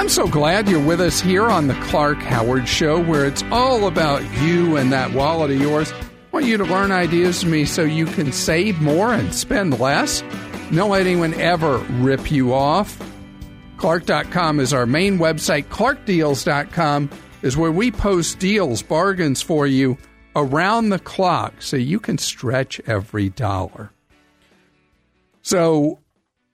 I'm so glad you're with us here on the Clark Howard Show, where it's all about you and that wallet of yours. I want you to learn ideas from me so you can save more and spend less. Don't let anyone ever rip you off. Clark.com is our main website. ClarkDeals.com is where we post deals, bargains for you around the clock so you can stretch every dollar. So,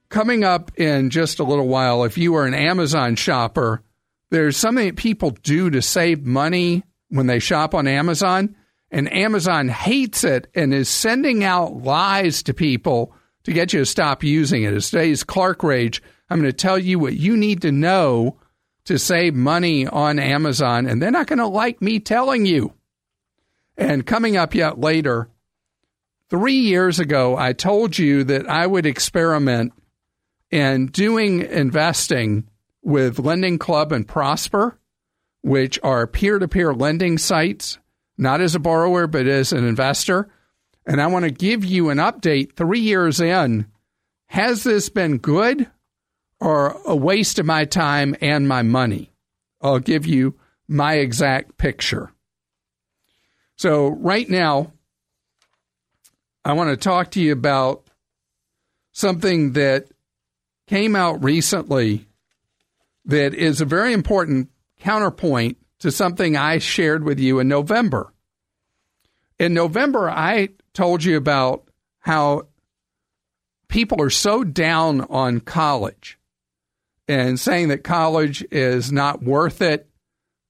coming up in just a little while, if you are an Amazon shopper, there's something that people do to save money when they shop on Amazon, and Amazon hates it and is sending out lies to people to get you to stop using it. As today's Clark Rage, I'm going to tell you what you need to know to save money on Amazon, and they're not going to like me telling you. And coming up yet later, three years ago, I told you that I would experiment in doing investing with Lending Club and Prosper, which are peer to peer lending sites, not as a borrower, but as an investor. And I want to give you an update three years in. Has this been good or a waste of my time and my money? I'll give you my exact picture. So, right now, I want to talk to you about something that came out recently that is a very important counterpoint to something I shared with you in November. In November, I told you about how people are so down on college and saying that college is not worth it,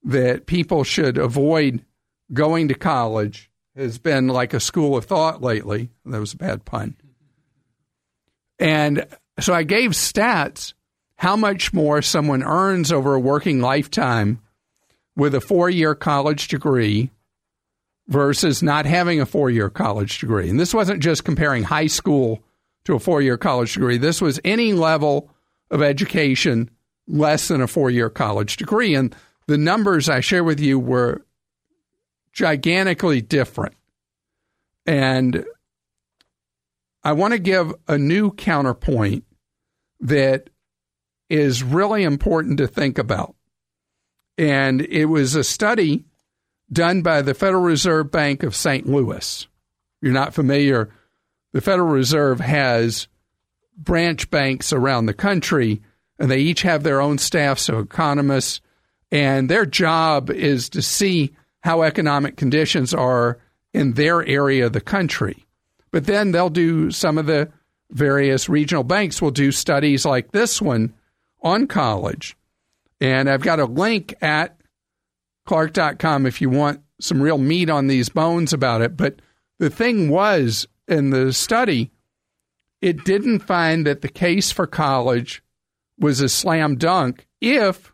that people should avoid going to college has been like a school of thought lately. That was a bad pun. And so I gave stats how much more someone earns over a working lifetime with a four year college degree versus not having a four year college degree. And this wasn't just comparing high school to a four year college degree, this was any level of education less than a four year college degree. And the numbers I share with you were gigantically different. And I want to give a new counterpoint that is really important to think about. And it was a study done by the Federal Reserve Bank of St. Louis. You're not familiar, the Federal Reserve has branch banks around the country, and they each have their own staff, so economists, and their job is to see how economic conditions are in their area of the country. But then they'll do some of the various regional banks will do studies like this one on college. And I've got a link at clark.com if you want some real meat on these bones about it. But the thing was in the study, it didn't find that the case for college was a slam dunk if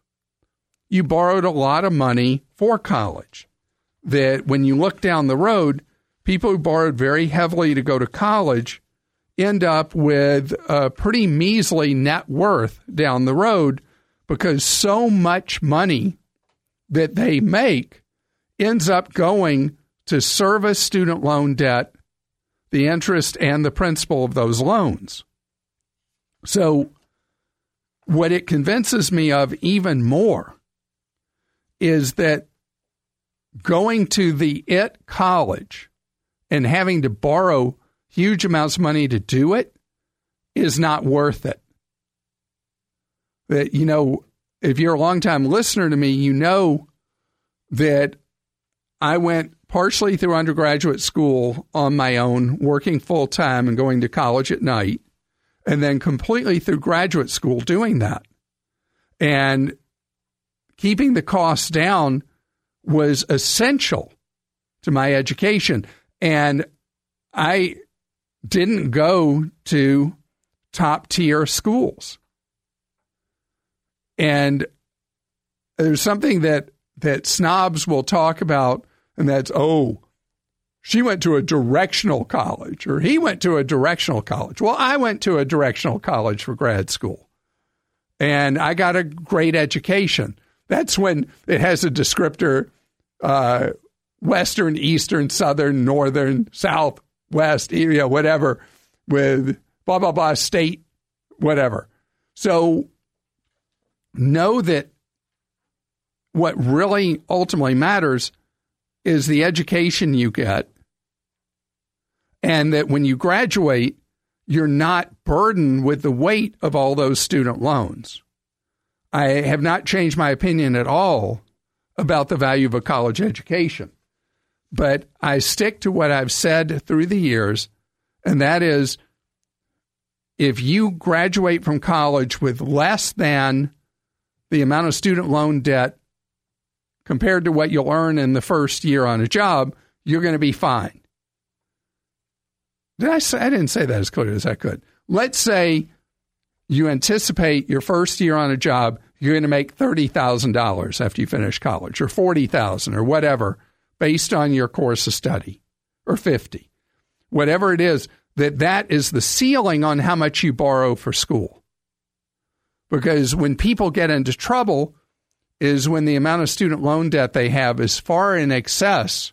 you borrowed a lot of money for college. That when you look down the road, people who borrowed very heavily to go to college end up with a pretty measly net worth down the road because so much money that they make ends up going to service student loan debt, the interest and the principal of those loans. So, what it convinces me of even more is that going to the IT college and having to borrow huge amounts of money to do it is not worth it. That, you know, if you're a longtime listener to me, you know that I went partially through undergraduate school on my own, working full time and going to college at night, and then completely through graduate school doing that. And keeping the costs down was essential to my education. And I didn't go to top tier schools. And there's something that, that snobs will talk about, and that's, oh, she went to a directional college, or he went to a directional college. Well, I went to a directional college for grad school, and I got a great education. That's when it has a descriptor uh, Western, Eastern, Southern, Northern, South, West, you know, whatever, with blah, blah, blah, state, whatever. So know that what really ultimately matters is the education you get, and that when you graduate, you're not burdened with the weight of all those student loans. I have not changed my opinion at all about the value of a college education, but I stick to what I've said through the years, and that is if you graduate from college with less than the amount of student loan debt compared to what you'll earn in the first year on a job, you're going to be fine. Did I say I didn't say that as clearly as I could. Let's say you anticipate your first year on a job, you're going to make thirty thousand dollars after you finish college, or forty thousand, or whatever, based on your course of study, or fifty, whatever it is. That that is the ceiling on how much you borrow for school. Because when people get into trouble, is when the amount of student loan debt they have is far in excess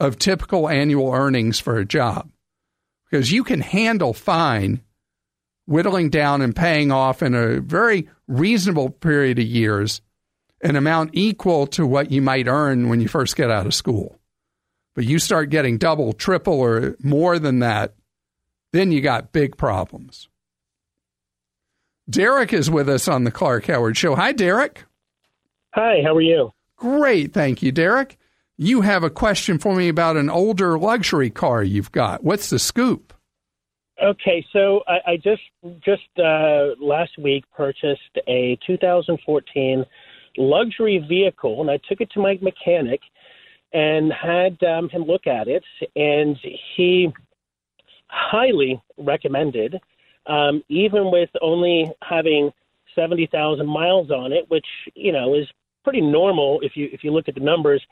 of typical annual earnings for a job. Because you can handle fine whittling down and paying off in a very reasonable period of years an amount equal to what you might earn when you first get out of school. But you start getting double, triple, or more than that, then you got big problems. Derek is with us on the Clark Howard Show. Hi, Derek. Hi, how are you? Great, thank you, Derek. You have a question for me about an older luxury car you've got. What's the scoop? Okay, so I, I just just uh, last week purchased a 2014 luxury vehicle, and I took it to my mechanic and had um, him look at it, and he highly recommended, um, even with only having 70,000 miles on it, which you know is pretty normal if you if you look at the numbers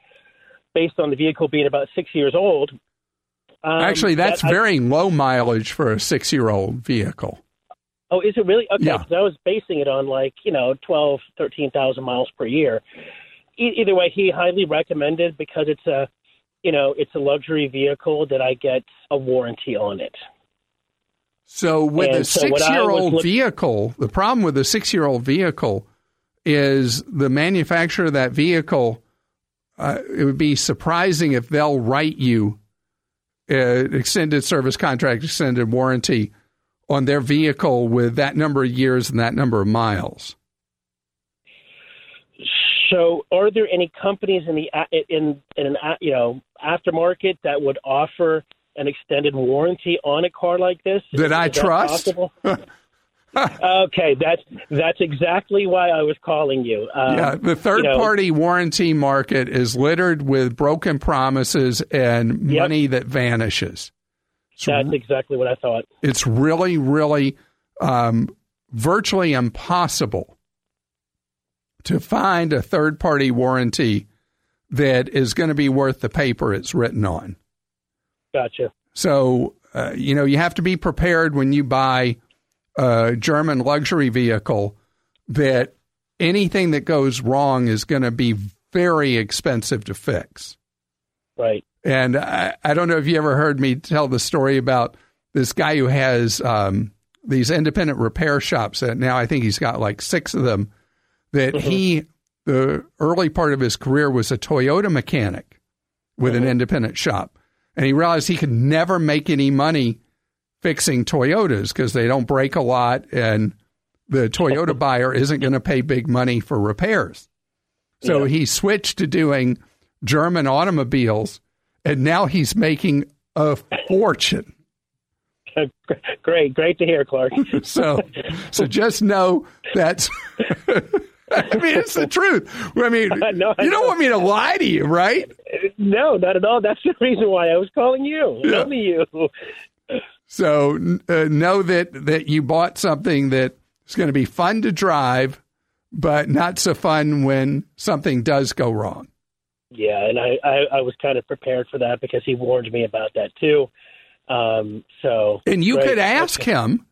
based on the vehicle being about six years old. Um, Actually, that's that very I, low mileage for a six year old vehicle. Oh, is it really? Okay, yeah. I was basing it on like you know twelve, thirteen thousand miles per year. E- either way, he highly recommended because it's a, you know, it's a luxury vehicle that I get a warranty on it. So with and a so six year old look- vehicle, the problem with a six year old vehicle is the manufacturer of that vehicle. Uh, it would be surprising if they'll write you an extended service contract, extended warranty on their vehicle with that number of years and that number of miles. So, are there any companies in the in in an you know aftermarket that would offer an extended warranty on a car like this? That is, I trust. Okay, that's that's exactly why I was calling you. Um, yeah, the third you know, party warranty market is littered with broken promises and yep. money that vanishes. That's exactly what I thought. It's really, really, um, virtually impossible to find a third party warranty that is going to be worth the paper it's written on. Gotcha. So, uh, you know, you have to be prepared when you buy a German luxury vehicle that anything that goes wrong is going to be very expensive to fix. Right. And I, I, don't know if you ever heard me tell the story about this guy who has um, these independent repair shops that now I think he's got like six of them. That mm-hmm. he, the early part of his career was a Toyota mechanic with mm-hmm. an independent shop. And he realized he could never make any money fixing Toyotas because they don't break a lot and the Toyota buyer isn't going to pay big money for repairs. So yeah. he switched to doing German automobiles and now he's making a fortune. Great, great to hear, Clark. so, so just know that. I mean, it's the truth. I mean, no, you don't want me to lie to you, right? No, not at all. That's the reason why I was calling you. Yeah. Only you. So uh, know that that you bought something that is going to be fun to drive, but not so fun when something does go wrong. Yeah, and I, I, I was kind of prepared for that because he warned me about that too. Um, so and you could ask okay. him,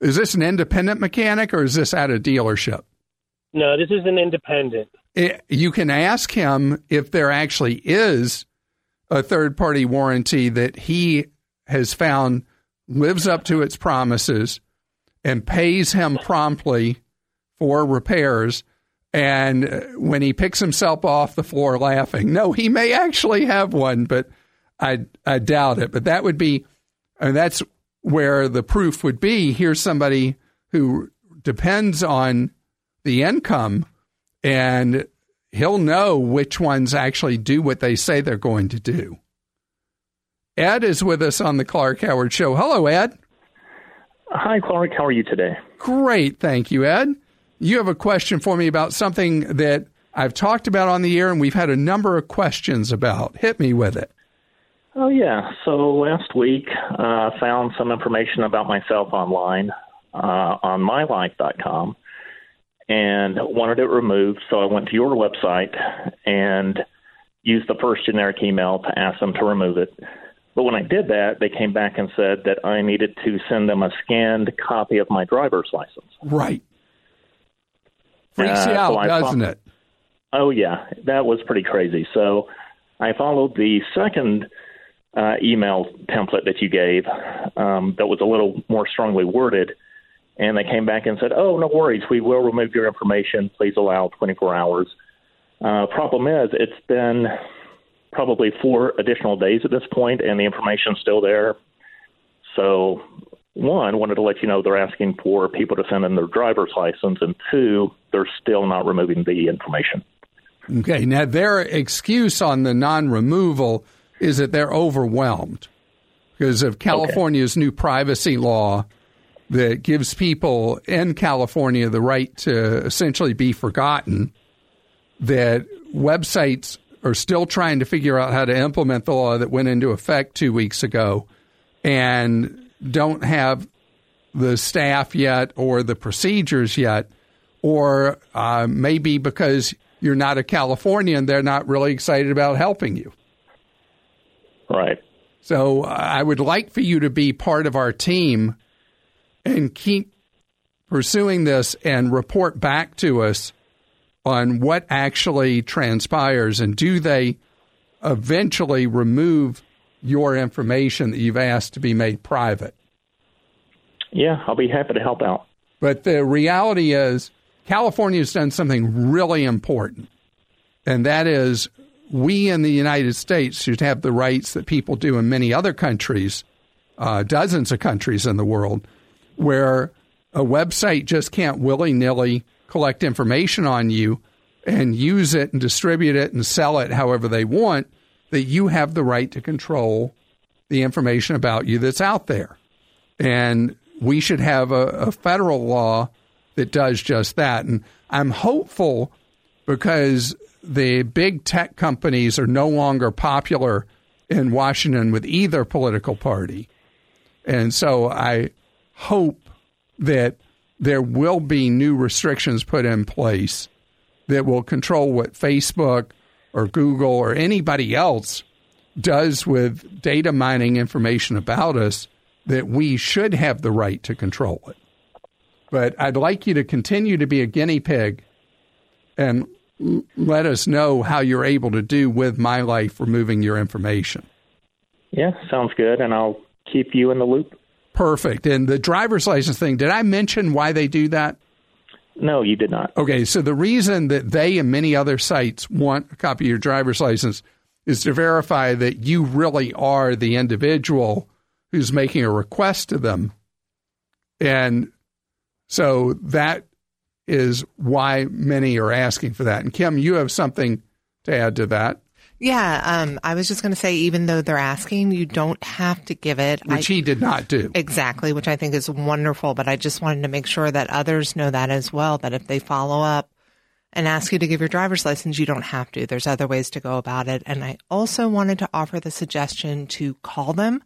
is this an independent mechanic or is this at a dealership? No, this is an independent. It, eh, you can ask him if there actually is a third party warranty that he has found lives up to its promises and pays him promptly for repairs And uh, when he picks himself off the floor laughing, no, he may actually have one, but I, I doubt it. But that would be, and that's where the proof would be. Here's somebody who depends on the income and he'll know which ones actually do what they say they're going to do. Ed is with us on the Clark Howard Show. Hello, Ed. Hi, Clark. How are you today? Great. Thank you, Ed. You have a question for me about something that I've talked about on the air and we've had a number of questions about. Hit me with it. Oh, yeah. So last week, I uh, found some information about myself online uh, on mylife.com and wanted it removed. So I went to your website and used the first generic email to ask them to remove it. But when I did that, they came back and said that I needed to send them a scanned copy of my driver's license. Right. Freaks uh, you out, so doesn't it? Oh, yeah. That was pretty crazy. So I followed the second uh, email template that you gave um, that was a little more strongly worded and they came back and said, "Oh, no worries, we will remove your information. Please allow 24 hours." Uh, problem is, it's been probably four additional days at this point, and the information's still there. So, one, wanted to let you know they're asking for people to send in their driver's license, and two, they're still not removing the information. Okay, now their excuse on the non-removal is that they're overwhelmed because of California's okay. new privacy law that gives people in California the right to essentially be forgotten, that websites are still trying to figure out how to implement the law that went into effect two weeks ago and don't have the staff yet or the procedures yet, or uh, maybe because you're not a Californian, they're not really excited about helping you. Right. So uh, I would like for you to be part of our team and keep pursuing this and report back to us on what actually transpires and do they eventually remove your information that you've asked to be made private. Yeah, I'll be happy to help out. But the reality is, California has done something really important, and that is we in the United States should have the rights that people do in many other countries, uh, dozens of countries in the world, where a website just can't willy nilly collect information on you and use it and distribute it and sell it however they want, that you have the right to control the information about you that's out there. And we should have a, a federal law that does just that. And I'm hopeful because the big tech companies are no longer popular in Washington with either political party. And so I hope that there will be new restrictions put in place that will control what Facebook or Google or anybody else does with data mining information about us, that we should have the right to control it. But I'd like you to continue to be a guinea pig and let us know how you're able to do with MyLife removing your information. Yeah, sounds good. And I'll keep you in the loop. Perfect. And the driver's license thing, did I mention why they do that? No, you did not. Okay, so the reason that they and many other sites want a copy of your driver's license is to verify that you really are the individual who's making a request to them. And so that is why many are asking for that. And Kim, you have something to add to that. Yeah, um, I was just going to say, even though they're asking, you don't have to give it. Which I, he did not do. Exactly, which I think is wonderful. But I just wanted to make sure that others know that as well, that if they follow up and ask you to give your driver's license, you don't have to. There's other ways to go about it. And I also wanted to offer the suggestion to call them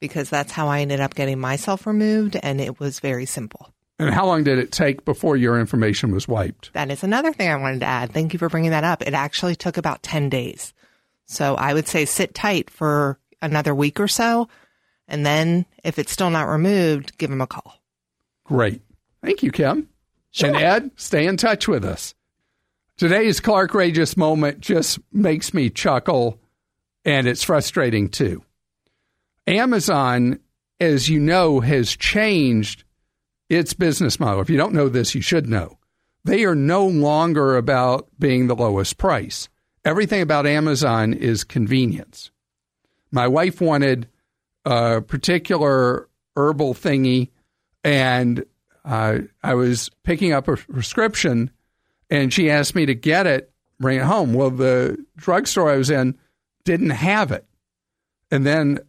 because that's how I ended up getting myself removed. And it was very simple. And how long did it take before your information was wiped? That is another thing I wanted to add. Thank you for bringing that up. It actually took about 10 days. So I would say sit tight for another week or so. And then if it's still not removed, give them a call. Great. Thank you, Kim. Sure. And Ed, stay in touch with us. Today's Clark Rageous moment just makes me chuckle, and it's frustrating too. Amazon, as you know, has changed its business model. If you don't know this, you should know. they are no longer about being the lowest price. Everything about Amazon is convenience. My wife wanted a particular herbal thingy, and uh, I was picking up a prescription, and she asked me to get it, bring it home. Well, the drugstore I was in didn't have it. And then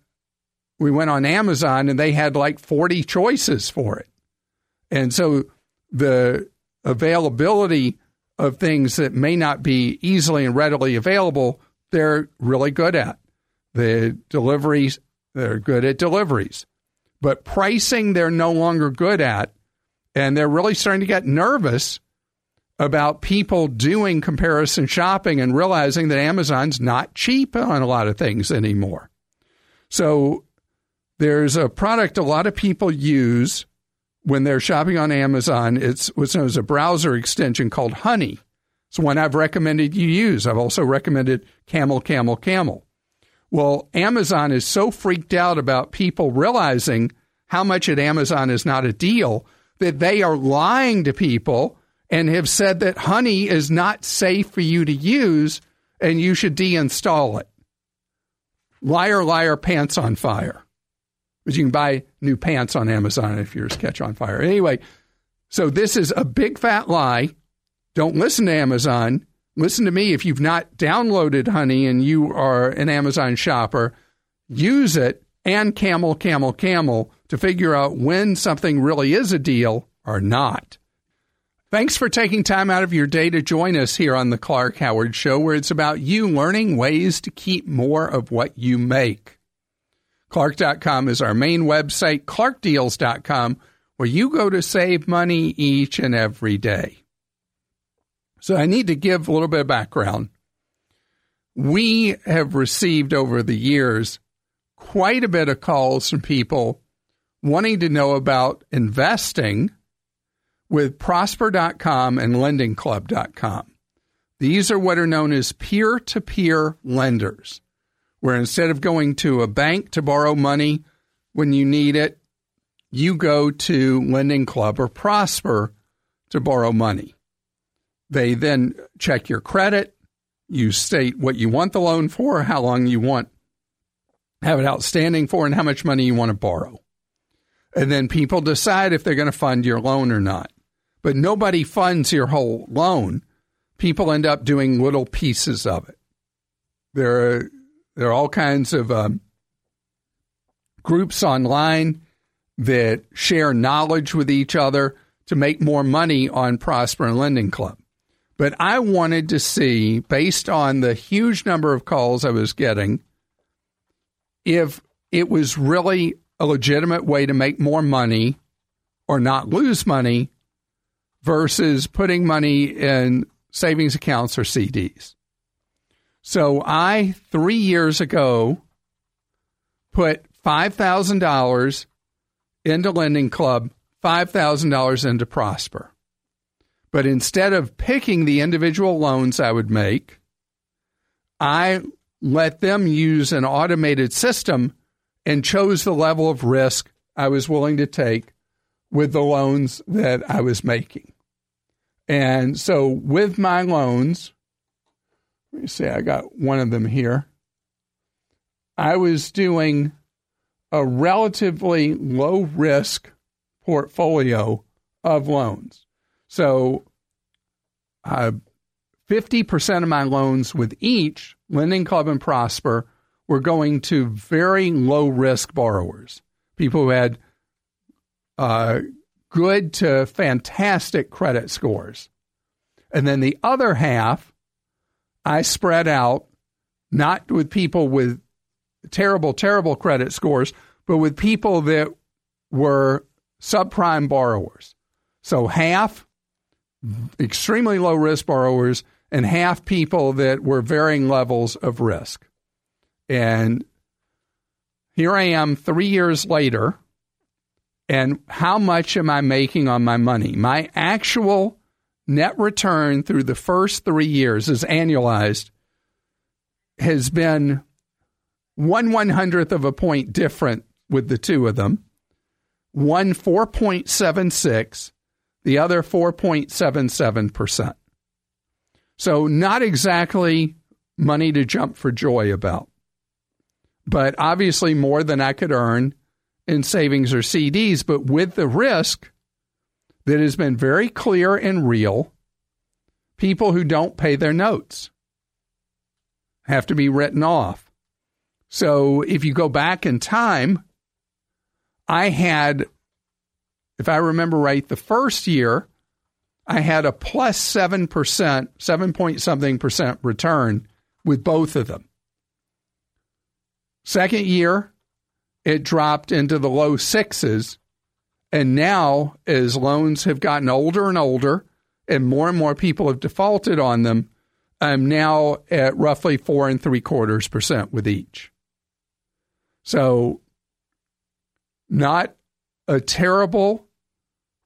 we went on Amazon, and they had like 40 choices for it. And so the availability of things that may not be easily and readily available, they're really good at. The deliveries, they're good at deliveries. But pricing, they're no longer good at. And they're really starting to get nervous about people doing comparison shopping and realizing that Amazon's not cheap on a lot of things anymore. So there's a product a lot of people use when they're shopping on Amazon. It's what's known as a browser extension called Honey. It's one I've recommended you use. I've also recommended Camel, Camel, Camel. Well, Amazon is so freaked out about people realizing how much at Amazon is not a deal that they are lying to people and have said that honey is not safe for you to use and you should deinstall it. Liar, liar, pants on fire. But you can buy new pants on Amazon if yours catch on fire. Anyway, so this is a big fat lie. Don't listen to Amazon listen to me. If you've not downloaded Honey and you are an Amazon shopper, use it and Camel, Camel, Camel to figure out when something really is a deal or not. Thanks for taking time out of your day to join us here on the Clark Howard Show, where it's about you learning ways to keep more of what you make. Clark.com is our main website, clarkdeals.com, where you go to save money each and every day. So I need to give a little bit of background. We have received over the years quite a bit of calls from people wanting to know about investing with prosper.com and lendingclub.com. These are what are known as peer to peer lenders, where instead of going to a bank to borrow money when you need it, you go to Lending Club or Prosper to borrow money. They then check your credit. You state what you want the loan for, how long you want have it outstanding for, and how much money you want to borrow. And then people decide if they're going to fund your loan or not. But nobody funds your whole loan. People end up doing little pieces of it. There are there are all kinds of um, groups online that share knowledge with each other to make more money on Prosper and Lending Club. But I wanted to see, based on the huge number of calls I was getting, if it was really a legitimate way to make more money or not lose money versus putting money in savings accounts or CDs. So I, three years ago, put $5,000 into Lending Club, $5,000 into Prosper. But instead of picking the individual loans I would make, I let them use an automated system and chose the level of risk I was willing to take with the loans that I was making. And so with my loans, let me see, I got one of them here. I was doing a relatively low risk portfolio of loans. So, uh, 50% of my loans with each Lending Club and Prosper were going to very low risk borrowers, people who had uh, good to fantastic credit scores. And then the other half, I spread out not with people with terrible, terrible credit scores, but with people that were subprime borrowers. So half extremely low risk borrowers and half people that were varying levels of risk. And here I am three years later. And how much am I making on my money? My actual net return through the first three years is annualized has been one one hundredth of a point different with the two of them. One 4.76 the other 4.77%. So, not exactly money to jump for joy about, but obviously more than I could earn in savings or CDs, but with the risk that has been very clear and real people who don't pay their notes have to be written off. So if you go back in time, I had, if I remember right, the first year, I had a plus 7%, 7 point something percent return with both of them. Second year, it dropped into the low sixes. And now, as loans have gotten older and older, and more and more people have defaulted on them, I'm now at roughly four and three quarters percent with each. So, not a terrible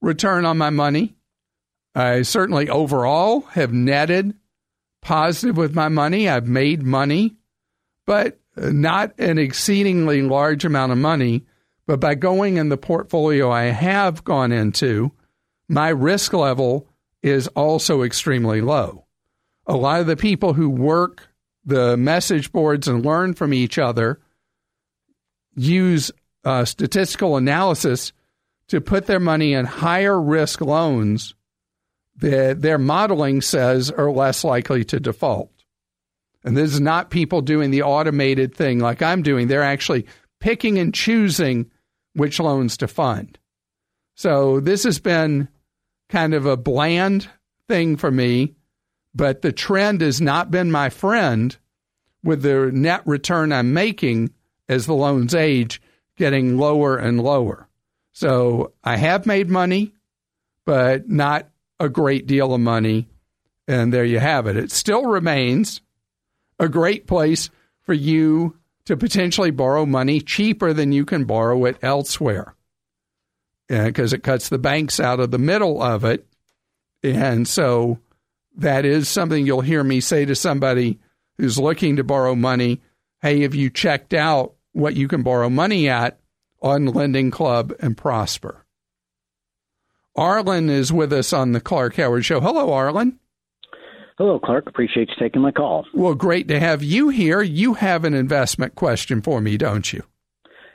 return on my money. I certainly overall have netted positive with my money. I've made money, but not an exceedingly large amount of money. But by going in the portfolio I have gone into, my risk level is also extremely low. A lot of the people who work the message boards and learn from each other use uh, statistical analysis to put their money in higher risk loans that their modeling says are less likely to default. And this is not people doing the automated thing like I'm doing. They're actually picking and choosing which loans to fund. So this has been kind of a bland thing for me, but the trend has not been my friend with the net return I'm making as the loans age getting lower and lower. So I have made money, but not a great deal of money. And there you have it. It still remains a great place for you to potentially borrow money cheaper than you can borrow it elsewhere uh, because it cuts the banks out of the middle of it. And so that is something you'll hear me say to somebody who's looking to borrow money. Hey, have you checked out what you can borrow money at on Lending Club and Prosper? Arlen is with us on the Clark Howard Show. Hello, Arlen. Hello, Clark. Appreciate you taking my call. Well, great to have you here. You have an investment question for me, don't you?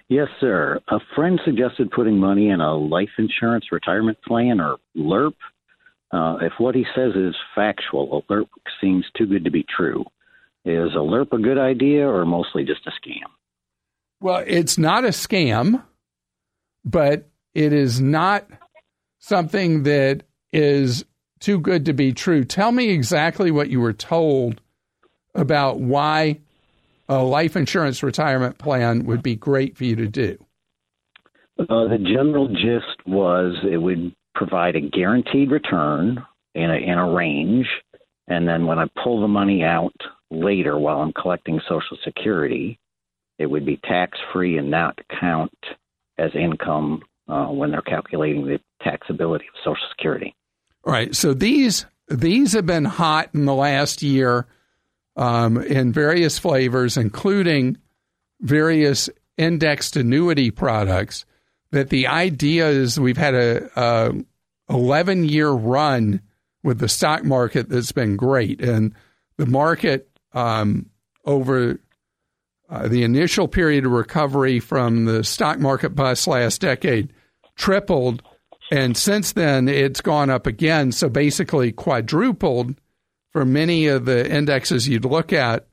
Yes, sir. A friend suggested putting money in a life insurance retirement plan or LIRP. Uh, if what he says is factual, a LIRP seems too good to be true. Is a LIRP a good idea or mostly just a scam? Well, it's not a scam, but it is not something that is too good to be true. Tell me exactly what you were told about why a life insurance retirement plan would be great for you to do. Uh, the general gist was it would provide a guaranteed return in a, in a range, and then when I pull the money out later while I'm collecting Social Security, it would be tax free and not count as income uh, when they're calculating the taxability of Social Security. Right. So these these have been hot in the last year um, in various flavors, including various indexed annuity products. That the idea is we've had a, a 11 year run with the stock market that's been great, and the market um, over uh, the initial period of recovery from the stock market bust last decade tripled and since then, it's gone up again. So basically, quadrupled for many of the indexes you'd look at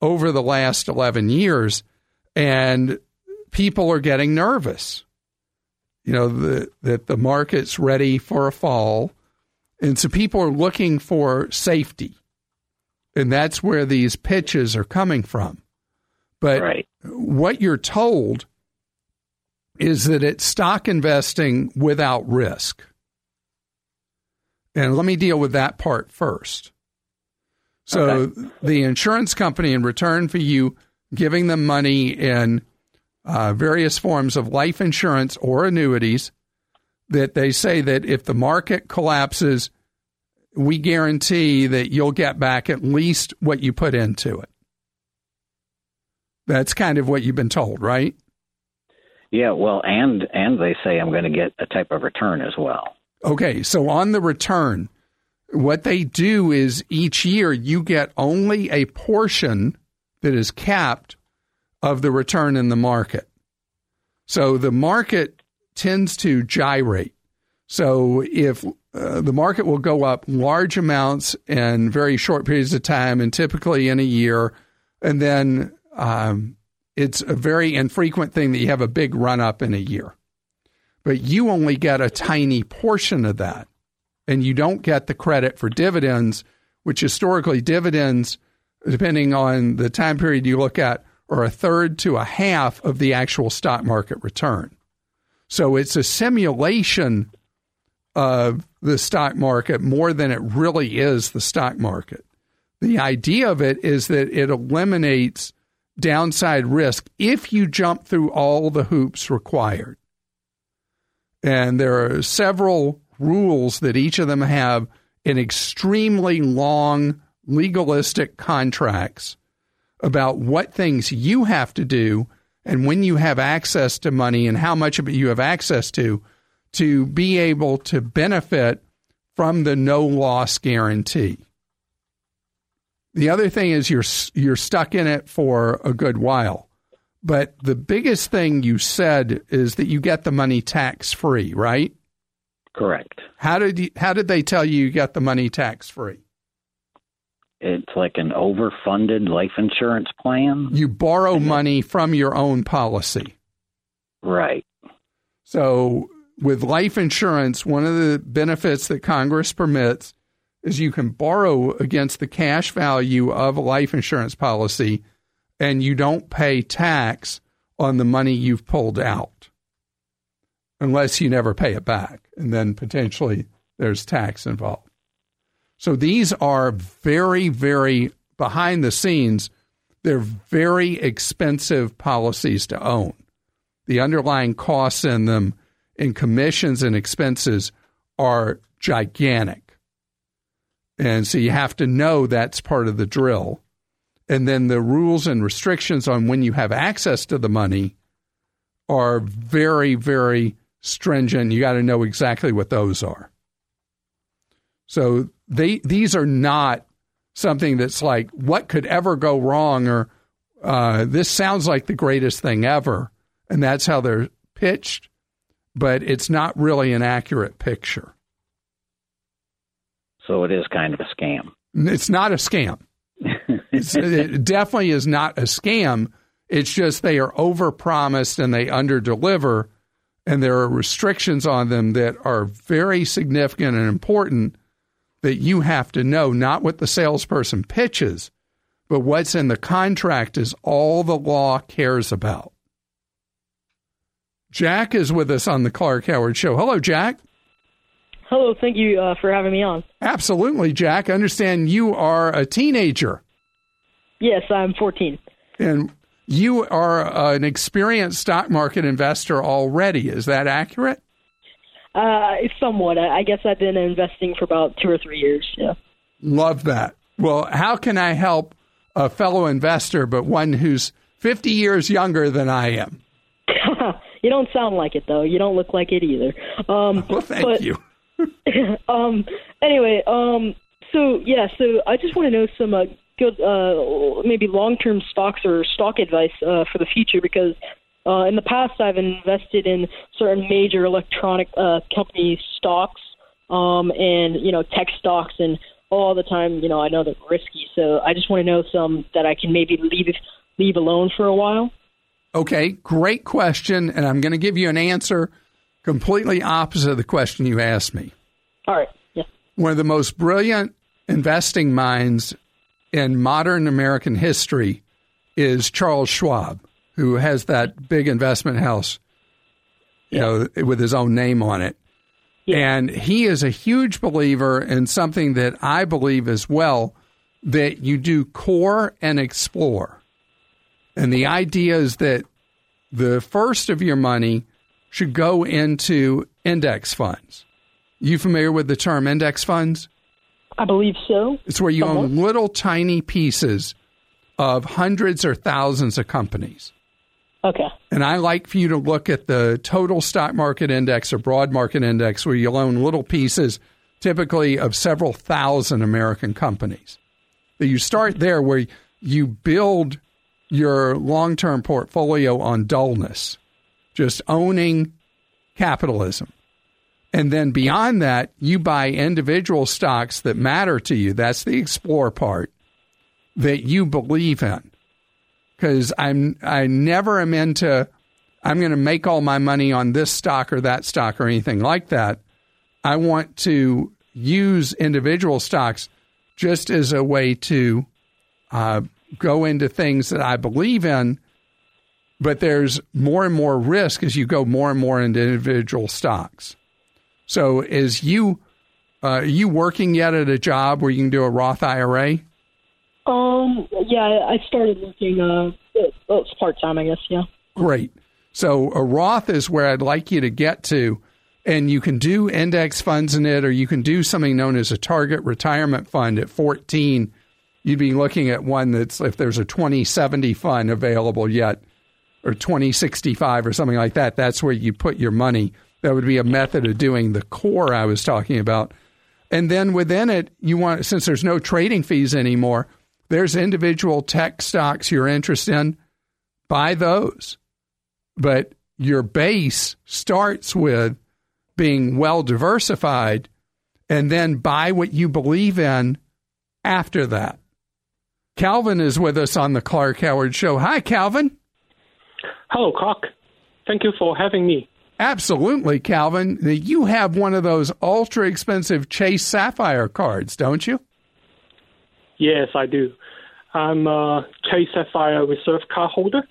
over the last 11 years. And people are getting nervous, you know, the, that the market's ready for a fall. And so people are looking for safety. And that's where these pitches are coming from. But right. what you're told is that it's stock investing without risk. And let me deal with that part first. So, okay. the insurance company, in return for you giving them money in uh, various forms of life insurance or annuities, that they say that if the market collapses, we guarantee that you'll get back at least what you put into it. That's kind of what you've been told, right? Yeah, well, and and they say I'm going to get a type of return as well. Okay, so on the return, what they do is each year you get only a portion that is capped of the return in the market. So the market tends to gyrate. So if uh, the market will go up large amounts in very short periods of time and typically in a year, and then um, it's a very infrequent thing that you have a big run up in a year. But you only get a tiny portion of that, and you don't get the credit for dividends, which historically dividends, depending on the time period you look at, are a third to a half of the actual stock market return. So it's a simulation of the stock market more than it really is the stock market. The idea of it is that it eliminates downside risk if you jump through all the hoops required. And there are several rules that each of them have in extremely long legalistic contracts about what things you have to do and when you have access to money and how much of it you have access to to be able to benefit from the no loss guarantee. The other thing is you're you're stuck in it for a good while. But the biggest thing you said is that you get the money tax free, right? Correct. How did you, how did they tell you you got the money tax free? It's like an overfunded life insurance plan. You borrow money from your own policy. Right. So with life insurance, one of the benefits that Congress permits is you can borrow against the cash value of a life insurance policy and you don't pay tax on the money you've pulled out unless you never pay it back. And then potentially there's tax involved. So these are very, very behind the scenes, they're very expensive policies to own. The underlying costs in them in commissions and expenses are gigantic. And so you have to know that's part of the drill. And then the rules and restrictions on when you have access to the money are very, very stringent. You got to know exactly what those are. So they these are not something that's like what could ever go wrong or uh, this sounds like the greatest thing ever, and that's how they're pitched but it's not really an accurate picture. So it is kind of a scam. It's not a scam. it definitely is not a scam. It's just they are overpromised and they underdeliver, and there are restrictions on them that are very significant and important that you have to know. Not what the salesperson pitches, but what's in the contract is all the law cares about. Jack is with us on the Clark Howard Show. Hello, Jack. Hello, thank you uh, for having me on. Absolutely, Jack. I understand you are a teenager. Yes, I'm 14. And you are uh, an experienced stock market investor already. Is that accurate? Uh, somewhat. I guess I've been investing for about two or three years. Yeah. Love that. Well, how can I help a fellow investor, but one who's 50 years younger than I am? You don't sound like it though. You don't look like it either. Um, well, thank but, you. um, anyway, um, so yeah, so I just want to know some uh, good, uh, maybe long-term stocks or stock advice uh, for the future because uh, in the past I've invested in certain major electronic uh, company stocks um, and you know tech stocks and all the time. You know I know they're risky, so I just want to know some that I can maybe leave leave alone for a while. Okay, great question. And I'm going to give you an answer completely opposite of the question you asked me. All right. Yeah. One of the most brilliant investing minds in modern American history is Charles Schwab, who has that big investment house, you yeah. know, with his own name on it. Yeah. And he is a huge believer in something that I believe as well that you do core and explore. And the idea is that the first of your money should go into index funds. You familiar with the term index funds? I believe so. It's where you Somewhat. own little tiny pieces of hundreds or thousands of companies. Okay. And I like for you to look at the total stock market index or broad market index where you own little pieces, typically of several thousand American companies. You start there where you build your long term portfolio on dullness, just owning capitalism. And then beyond that, you buy individual stocks that matter to you. That's the explore part that you believe in. Because I'm I never am into I'm going to make all my money on this stock or that stock or anything like that. I want to use individual stocks just as a way to uh, go into things that I believe in. But there's more and more risk as you go more and more into individual stocks. So, is you uh, are you working yet at a job where you can do a Roth IRA? Um, yeah, I started working. Uh, it's part time, I guess. Yeah. Great. So a Roth is where I'd like you to get to, and you can do index funds in it, or you can do something known as a target retirement fund at 14. You'd be looking at one that's if there's a 2070 fund available yet, or 2065 or something like that. That's where you put your money. That would be a method of doing the core I was talking about. And then within it, you want since there's no trading fees anymore, there's individual tech stocks you're interested in, buy those. But your base starts with being well diversified and then buy what you believe in after that. Calvin is with us on the Clark Howard Show. Hi, Calvin. Hello, Clark. Thank you for having me. Absolutely, Calvin. You have one of those ultra expensive Chase Sapphire cards, don't you? Yes, I do. I'm a Chase Sapphire Reserve card holder.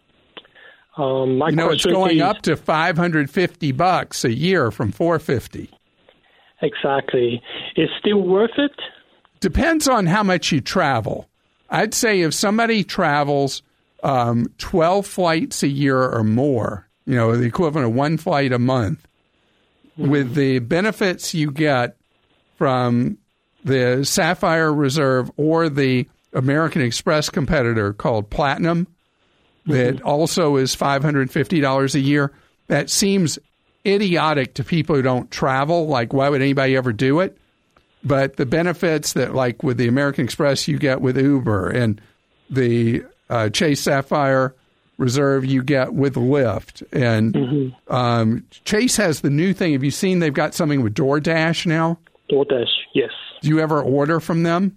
Um, my you know, it's going is, up to 550 bucks a year from 450. Exactly. Is still worth it? Depends on how much you travel. I'd say if somebody travels um, 12 flights a year or more, you know, the equivalent of one flight a month, mm-hmm. with the benefits you get from the Sapphire Reserve or the American Express competitor called Platinum that mm-hmm. also is $550 a year. That seems idiotic to people who don't travel. Like, why would anybody ever do it? But the benefits that, like with the American Express, you get with Uber and the uh, Chase Sapphire Reserve you get with Lyft. And mm-hmm. um, Chase has the new thing. Have you seen they've got something with DoorDash now? DoorDash, yes. Do you ever order from them?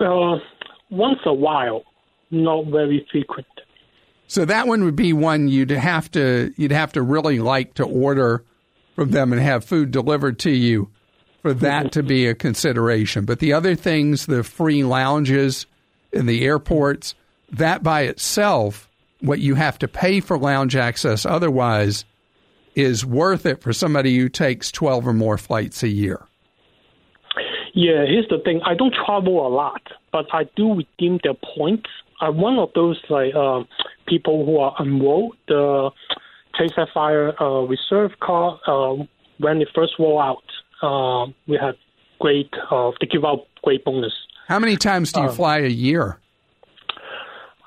Well, once a while, not very frequent. So that one would be one you'd have to you'd have to really like to order from them and have food delivered to you for that mm-hmm. to be a consideration. But the other things, the free lounges in the airports, that by itself, what you have to pay for lounge access otherwise is worth it for somebody who takes 12 or more flights a year. Yeah, here's the thing. I don't travel a lot, but I do redeem the points. I'm one of those like uh, people who are enrolled the Chase Sapphire uh, Reserve card uh, when it first rolled out. Uh, we had great. Uh, they give out great bonus. How many times do you uh, fly a year?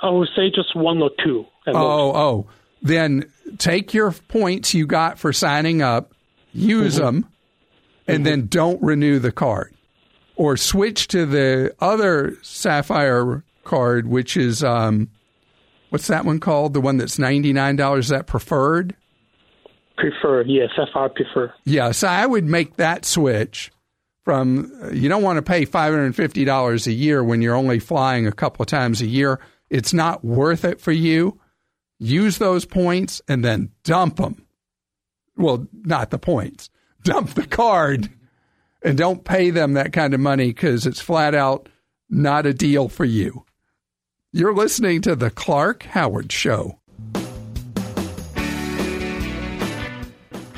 I would say just one or two. Oh, most. oh. Then take your points you got for signing up, use mm-hmm. them, and mm-hmm. then don't renew the card or switch to the other Sapphire card, which is um, what's that one called? The one that's ninety nine dollars. Is that preferred? Preferred, yes, Sapphire preferred. Yeah, so I would make that switch from. You don't want to pay five hundred and fifty dollars a year when you're only flying a couple of times a year. It's not worth it for you. Use those points and then dump them. Well, not the points. Dump the card and don't pay them that kind of money because it's flat out not a deal for you. You're listening to The Clark Howard Show.